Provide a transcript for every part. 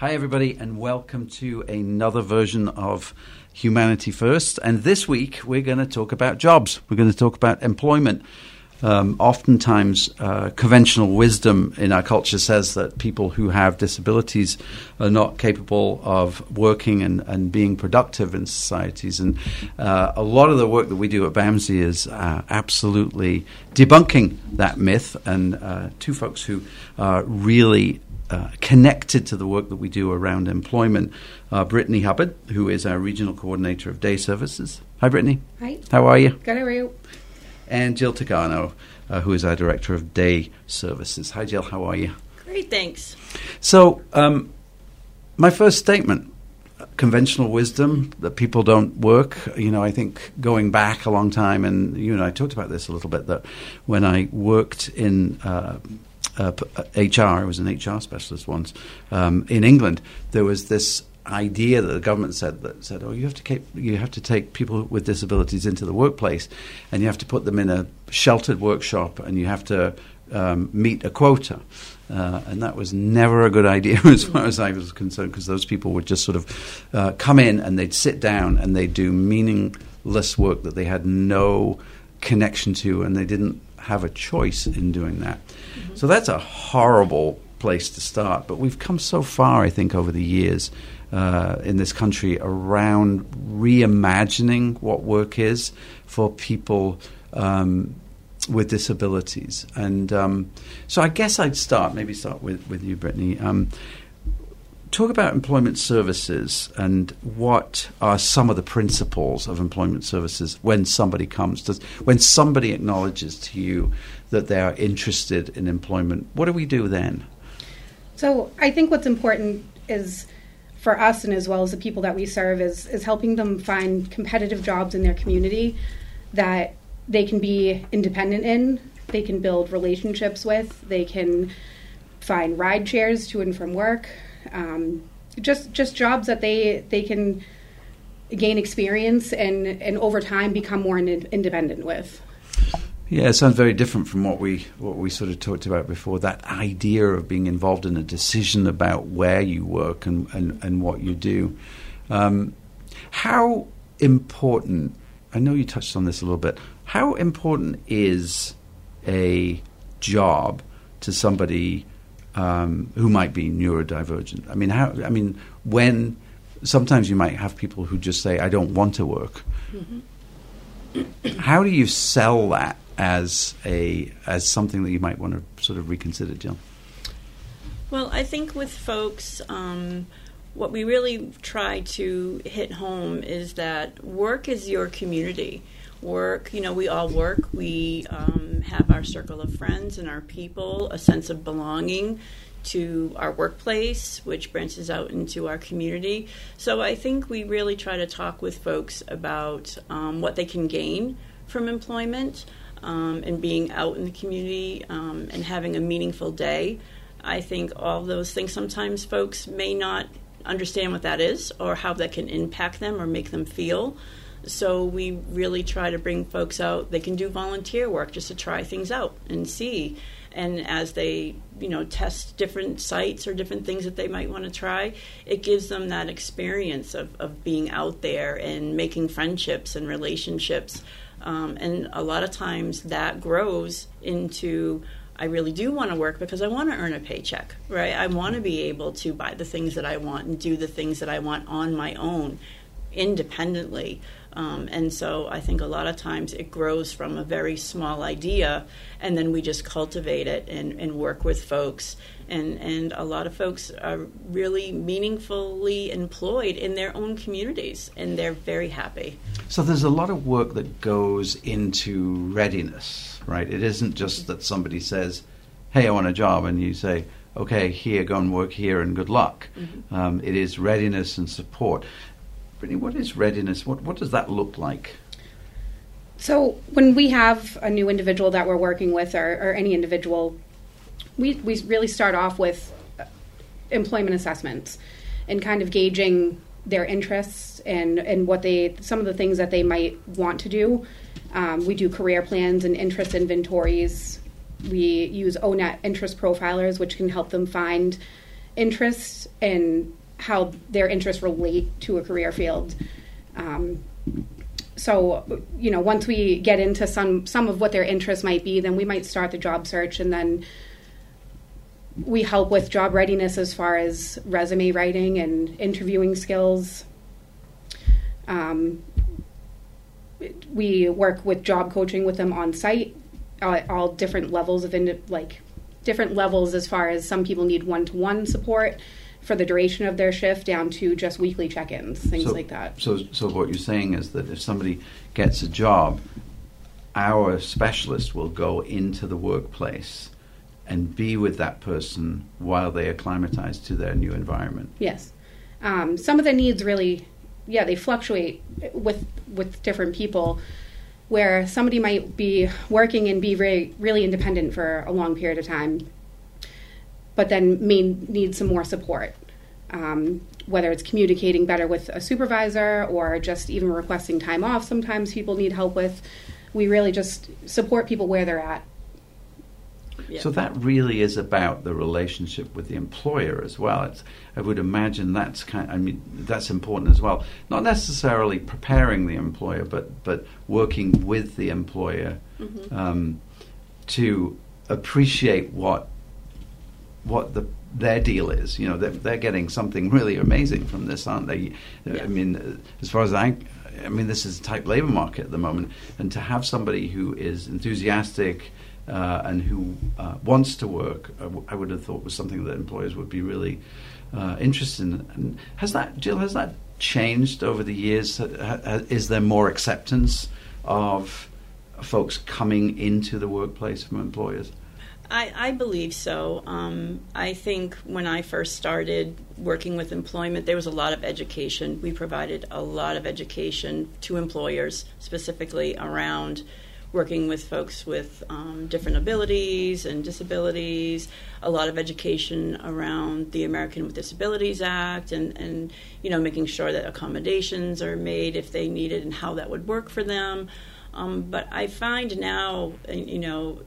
Hi, everybody, and welcome to another version of Humanity First. And this week, we're going to talk about jobs. We're going to talk about employment. Um, oftentimes, uh, conventional wisdom in our culture says that people who have disabilities are not capable of working and, and being productive in societies. And uh, a lot of the work that we do at BAMSI is uh, absolutely debunking that myth. And uh, two folks who are really uh, connected to the work that we do around employment. Uh, Brittany Hubbard, who is our regional coordinator of day services. Hi, Brittany. Hi. How are you? Good, how are you? And Jill Tigano, uh, who is our director of day services. Hi, Jill. How are you? Great, thanks. So, um, my first statement conventional wisdom that people don't work. You know, I think going back a long time, and you and I talked about this a little bit, that when I worked in uh, uh, HR, I was an HR specialist once um, in England. There was this idea that the government said that said, "Oh, you have to keep, you have to take people with disabilities into the workplace, and you have to put them in a sheltered workshop, and you have to um, meet a quota." Uh, and that was never a good idea as far as I was concerned, because those people would just sort of uh, come in and they'd sit down and they'd do meaningless work that they had no connection to, and they didn't have a choice in doing that. Mm-hmm. So that's a horrible place to start. But we've come so far, I think, over the years uh, in this country around reimagining what work is for people. Um, with disabilities, and um, so I guess I'd start maybe start with, with you, Brittany. Um, talk about employment services and what are some of the principles of employment services when somebody comes to when somebody acknowledges to you that they are interested in employment. What do we do then? So i think what's important is for us and as well as the people that we serve is is helping them find competitive jobs in their community that they can be independent in they can build relationships with they can find ride shares to and from work um, just just jobs that they they can gain experience and and over time become more in, independent with. Yeah, it sounds very different from what we what we sort of talked about before. That idea of being involved in a decision about where you work and and, and what you do. Um, how important? I know you touched on this a little bit. How important is a job to somebody um, who might be neurodivergent. I mean, how? I mean, when sometimes you might have people who just say, "I don't want to work." Mm-hmm. how do you sell that as a as something that you might want to sort of reconsider, Jill? Well, I think with folks. Um, what we really try to hit home is that work is your community work. You know, we all work. We um, have our circle of friends and our people, a sense of belonging to our workplace, which branches out into our community. So I think we really try to talk with folks about um, what they can gain from employment um, and being out in the community um, and having a meaningful day. I think all those things sometimes folks may not understand what that is or how that can impact them or make them feel. So we really try to bring folks out. They can do volunteer work just to try things out and see. And as they, you know, test different sites or different things that they might want to try, it gives them that experience of, of being out there and making friendships and relationships. Um, and a lot of times that grows into I really do want to work because I want to earn a paycheck, right? I want to be able to buy the things that I want and do the things that I want on my own independently. Um, and so I think a lot of times it grows from a very small idea, and then we just cultivate it and, and work with folks. And, and a lot of folks are really meaningfully employed in their own communities, and they're very happy. So there's a lot of work that goes into readiness, right? It isn't just that somebody says, hey, I want a job, and you say, okay, here, go and work here, and good luck. Mm-hmm. Um, it is readiness and support. Brittany, what is readiness? What, what does that look like? So, when we have a new individual that we're working with, or, or any individual, we, we really start off with employment assessments and kind of gauging their interests and, and what they some of the things that they might want to do. Um, we do career plans and interest inventories. We use ONET interest profilers, which can help them find interests and how their interests relate to a career field. Um, so, you know, once we get into some some of what their interests might be, then we might start the job search, and then we help with job readiness as far as resume writing and interviewing skills. Um, we work with job coaching with them on site, uh, all different levels of like different levels as far as some people need one to one support for the duration of their shift down to just weekly check ins, things so, like that. So, so what you're saying is that if somebody gets a job, our specialist will go into the workplace and be with that person while they acclimatize to their new environment. Yes. Um, some of the needs really, yeah, they fluctuate with with different people. Where somebody might be working and be really, really independent for a long period of time, but then may need some more support. Um, whether it's communicating better with a supervisor or just even requesting time off, sometimes people need help with. We really just support people where they're at Yeah. So that really is about the relationship with the employer as well. It's, I would imagine that's kind. I mean, that's important as well. Not necessarily preparing the employer, but but working with the employer Mhm. um, to appreciate what what the their deal is. You know, they're, they're getting something really amazing from this, aren't they? Yeah. I mean, as far as I, I mean, this is a tight labor market at the moment, and to have somebody who is enthusiastic uh, and who uh, wants to work, I, w- I would have thought was something that employers would be really uh, interested in. And has that, Jill? Has that changed over the years? Is there more acceptance of folks coming into the workplace from employers? I, I believe so. Um, I think when I first started working with employment, there was a lot of education. We provided a lot of education to employers, specifically around working with folks with um, different abilities and disabilities. A lot of education around the American with Disabilities Act, and, and you know making sure that accommodations are made if they need it, and how that would work for them. Um, but I find now, you know,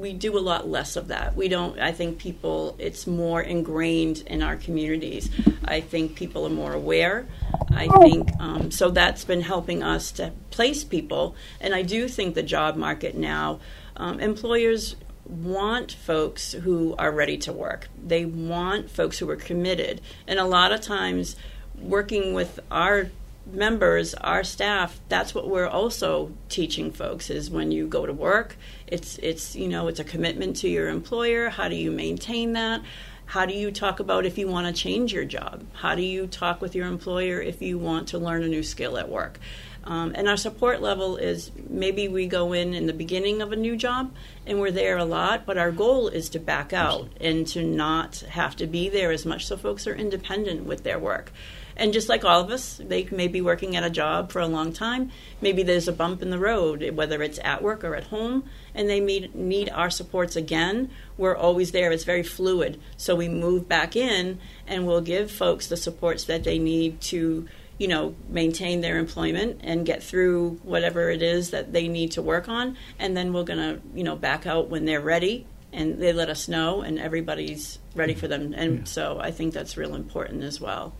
we do a lot less of that. We don't. I think people. It's more ingrained in our communities. I think people are more aware. I think um, so. That's been helping us to place people. And I do think the job market now, um, employers want folks who are ready to work. They want folks who are committed. And a lot of times, working with our members, our staff, that's what we're also teaching folks is when you go to work, it's it's you know, it's a commitment to your employer. How do you maintain that? How do you talk about if you want to change your job? How do you talk with your employer if you want to learn a new skill at work? Um, and our support level is maybe we go in in the beginning of a new job and we're there a lot, but our goal is to back out and to not have to be there as much so folks are independent with their work. And just like all of us, they may be working at a job for a long time. Maybe there's a bump in the road, whether it's at work or at home, and they need, need our supports again. We're always there. It's very fluid. So we move back in and we'll give folks the supports that they need to, you know, maintain their employment and get through whatever it is that they need to work on. And then we're going to, you know, back out when they're ready and they let us know and everybody's ready for them. And Yeah. so I think that's real important as well.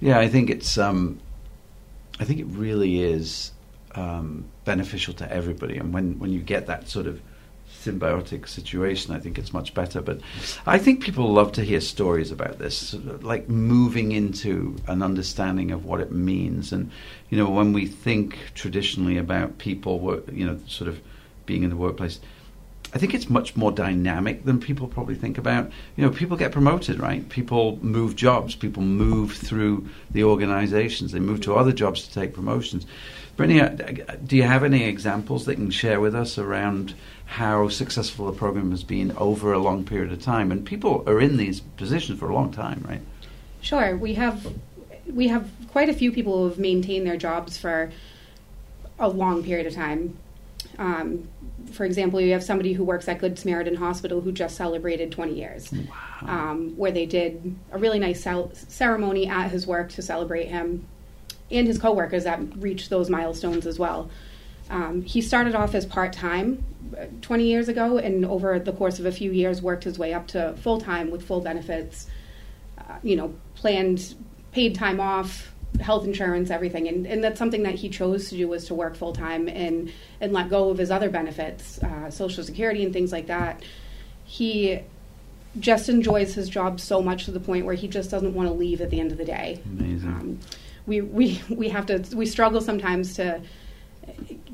Yeah, I think it's. Um, I think it really is um, beneficial to everybody, and when when you get that sort of symbiotic situation, I think it's much better. But I think people love to hear stories about this, like moving into an understanding of what it means. And you know, when we think traditionally about people, you know, sort of being in the workplace. I think it's much more dynamic than people probably think about. You know, people get promoted, right? People move jobs. People move through the organizations. They move to other jobs to take promotions. Brittany, uh, do you have any examples that you can share with us around how successful the program has been over a long period of time? And people are in these positions for a long time, right? Sure, we have we have quite a few people who have maintained their jobs for a long period of time. Um, for example, you have somebody who works at Good Samaritan Hospital who just celebrated 20 years, um, where they did a really nice cel- ceremony at his work to celebrate him and his coworkers that reached those milestones as well. Um, he started off as part time 20 years ago, and over the course of a few years, worked his way up to full time with full benefits. you know, planned paid time off, health insurance, everything, and, and that's something that he chose to do was to work full time and and let go of his other benefits, uh, Social Security and things like that. He just enjoys his job so much to the point where he just doesn't want to leave at the end of the day. Amazing. Um, we, we, we have to we struggle sometimes to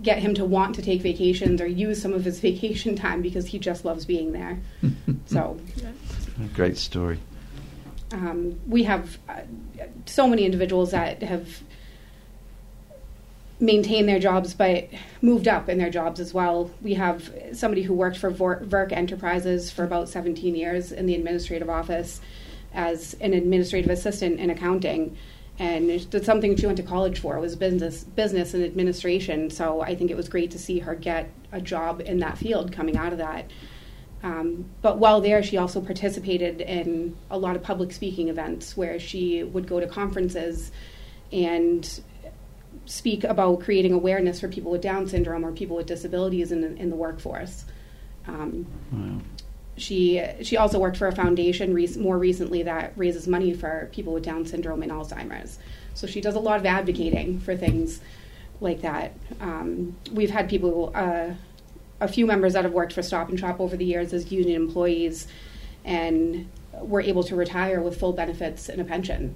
get him to want to take vacations or use some of his vacation time because he just loves being there. so, great story. Um, we have uh, so many individuals that have maintained their jobs but moved up in their jobs as well. We have somebody who worked for Verc Enterprises for about 17 years in the administrative office as an administrative assistant in accounting. And it's something she went to college for was business, business and administration. So I think it was great to see her get a job in that field coming out of that. Um, but while there, she also participated in a lot of public speaking events where she would go to conferences and speak about creating awareness for people with Down syndrome or people with disabilities in, in the workforce. Um, wow. She she also worked for a foundation re- more recently that raises money for people with Down syndrome and Alzheimer's. So she does a lot of advocating for things like that. Um, we've had people, uh, a few members that have worked for Stop and Shop over the years as union employees, and were able to retire with full benefits and a pension.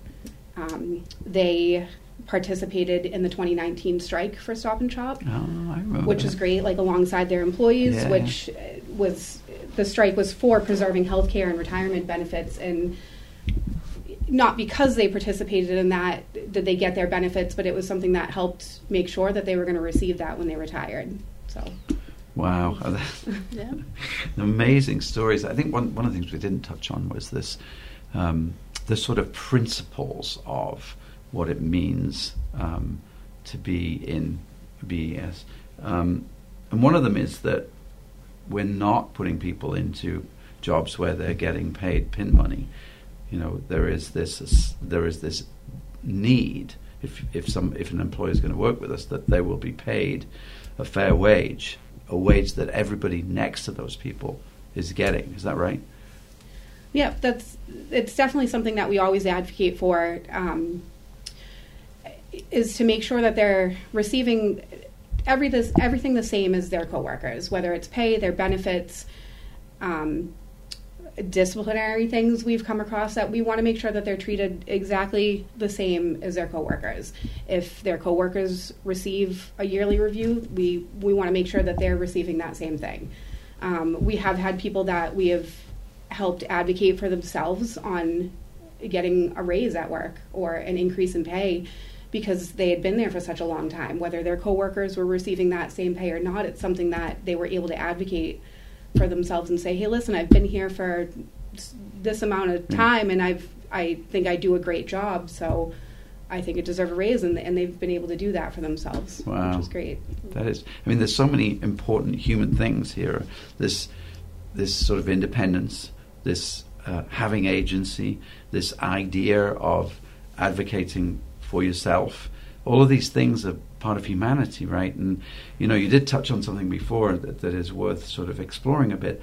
Um, they participated in the 2019 strike for Stop and Shop, oh, which that. is great. Like alongside their employees, yeah. which was the strike was for preserving health care and retirement benefits and not because they participated in that did they get their benefits but it was something that helped make sure that they were going to receive that when they retired so wow yeah. amazing stories i think one, one of the things we didn't touch on was this um, the sort of principles of what it means um, to be in BES. Um, and one of them is that we're not putting people into jobs where they're getting paid pin money. You know, there is this there is this need if if some if an employer is going to work with us that they will be paid a fair wage, a wage that everybody next to those people is getting. Is that right? Yeah, that's it's definitely something that we always advocate for. Um, is to make sure that they're receiving every this, everything the same as their coworkers, whether it's pay, their benefits, um, disciplinary things we've come across that we want to make sure that they're treated exactly the same as their coworkers. If their coworkers receive a yearly review, we we want to make sure that they're receiving that same thing. Um, we have had people that we have helped advocate for themselves on getting a raise at work or an increase in pay because they had been there for such a long time. Whether their coworkers were receiving that same pay or not, it's something that they were able to advocate for themselves and say, "Hey, listen, I've been here for this amount of time, and I've I think I do a great job, so." I think it deserves a raise, and, and they've been able to do that for themselves, wow. which is great. That is, I mean, there's so many important human things here. This, this sort of independence, this uh, having agency, this idea of advocating for yourself. All of these things are part of humanity, right? And you know, you did touch on something before that, that is worth sort of exploring a bit.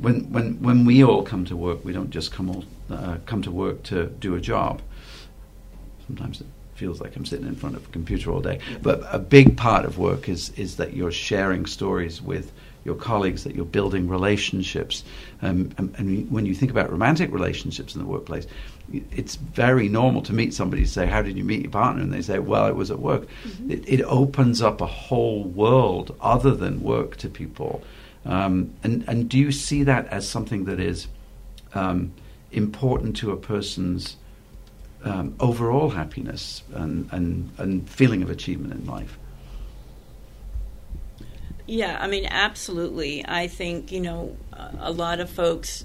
When when when we all come to work, we don't just come all, uh, come to work to do a job. Sometimes feels like I'm sitting in front of a computer all day. But a big part of work is is that you're sharing stories with your colleagues, that you're building relationships. Um, and, and, when you think about romantic relationships in the workplace, it's very normal to meet somebody and say, How did you meet your partner? And they say, Well, it was at work. Mm-hmm. It, it, opens up a whole world other than work to people. Um, and, and do you see that as something that is um, important to a person's um, overall happiness and, and, and feeling of achievement in life? Yeah, I mean, absolutely. I think, you know, a lot of folks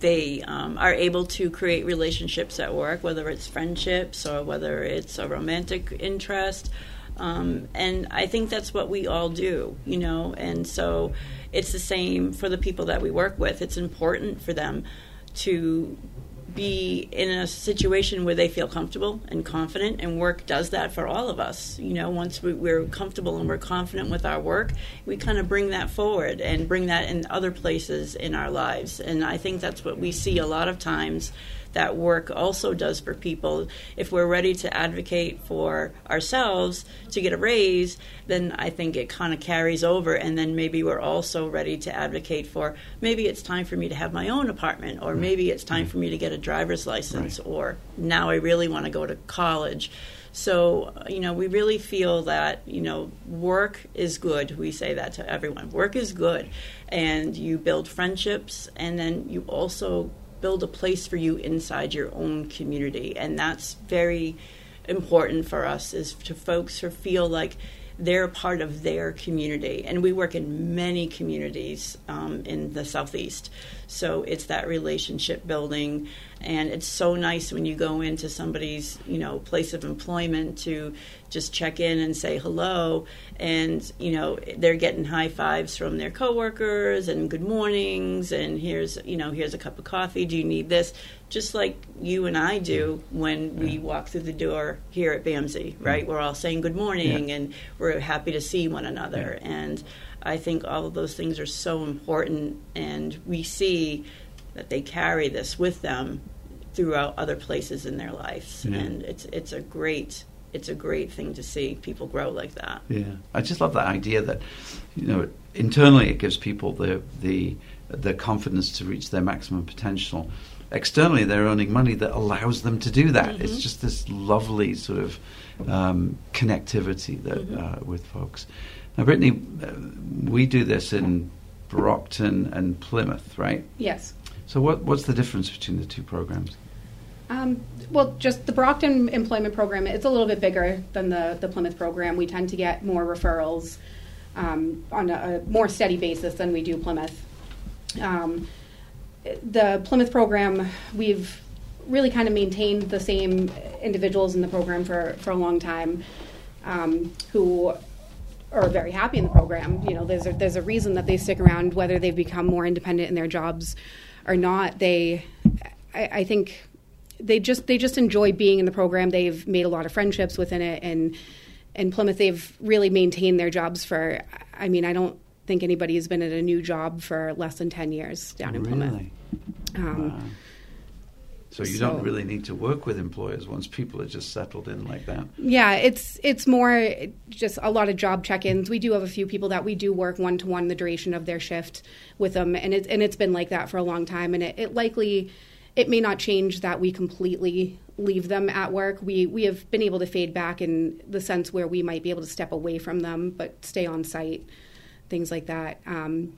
they um, are able to create relationships at work, whether it's friendships or whether it's a romantic interest. Um, and I think that's what we all do, you know. And so it's the same for the people that we work with. It's important for them to be in a situation where they feel comfortable and confident, and work does that for all of us. You know, once we, are comfortable and we're confident with our work, we kind of bring that forward and bring that in other places in our lives. And I think that's what we see a lot of times that work also does for people. If we're ready to advocate for ourselves to get a raise, then I think it kind of carries over, and then maybe we're also ready to advocate for maybe it's time for me to have my own apartment, or mm-hmm. maybe it's time mm-hmm. for me to get a driver's license, Right. or now I really want to go to college. So, you know, we really feel that, you know, work is good. We say that to everyone. Work is good. And you build friendships, and then you also build a place for you inside your own community. And that's very important for us is to folks who feel like they're part of their community. And we work in many communities um, in the Southeast. So it's that relationship building. And it's so nice when you go into somebody's, you know, place of employment to just check in and say hello. And, you know, they're getting high fives from their coworkers and good mornings. And here's, you know, here's a cup of coffee. Do you need this? Just like you and I do when we walk through the door here at BAMSI, mm-hmm. right? We're all saying good morning Yeah. and we're happy to see one another. And I think all of those things are so important, and we see that they carry this with them throughout other places in their lives, Yeah. and it's it's a great it's a great thing to see people grow like that. Yeah, I just love that idea that you know internally it gives people the the the confidence to reach their maximum potential. Externally, they're earning money that allows them to do that. It's just this lovely sort of um, connectivity that uh, with folks. Now, Brittany, uh, we do this in Brockton and Plymouth, right? Yes. So, what what's the difference between the two programs? Um, well, just the Brockton employment program, it's a little bit bigger than the, the Plymouth program. We tend to get more referrals um, on a, a more steady basis than we do Plymouth. Um, the Plymouth program, we've really kind of maintained the same individuals in the program for, for a long time um, who are very happy in the program. You know, there's a, there's a reason that they stick around, whether they've become more independent in their jobs or not. They, I, I think, they just they just enjoy being in the program. They've made a lot of friendships within it, and in Plymouth, they've really maintained their jobs for. I mean, I don't think anybody has been at a new job for less than ten years down in Plymouth. Um, Wow. So you so- don't really need to work with employers once people are just settled in like that. Yeah, it's it's more just a lot of job check-ins. We do have a few people that we do work one to one the duration of their shift with them, and it's and it's been like that for a long time. And it, it likely it may not change that we completely leave them at work. We we have been able to fade back in the sense where we might be able to step away from them, but stay on site, things like that. Um,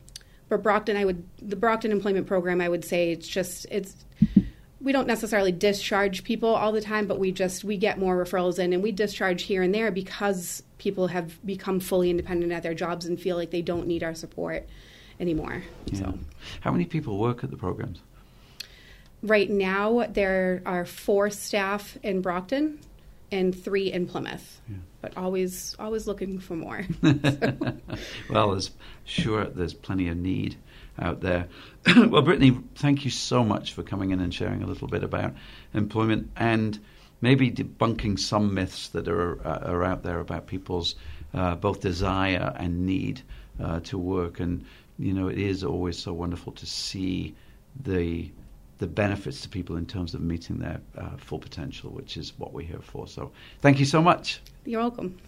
but Brockton, I would the Brockton employment program, I would say it's just it's we don't necessarily discharge people all the time, but we just we get more referrals in, and we discharge here and there because people have become fully independent at their jobs and feel like they don't need our support anymore. Yeah. So How many people work at the programs? right now there are four staff in Brockton and three in Plymouth, Yeah. but always always looking for more. well, there's sure there's plenty of need out there. well, Brittany, thank you so much for coming in and sharing a little bit about employment and maybe debunking some myths that are uh, are out there about people's uh, both desire and need uh, to work. And you know, it is always so wonderful to see the the benefits to people in terms of meeting their uh, full potential, which is what we're here for. So, thank you so much. You're welcome.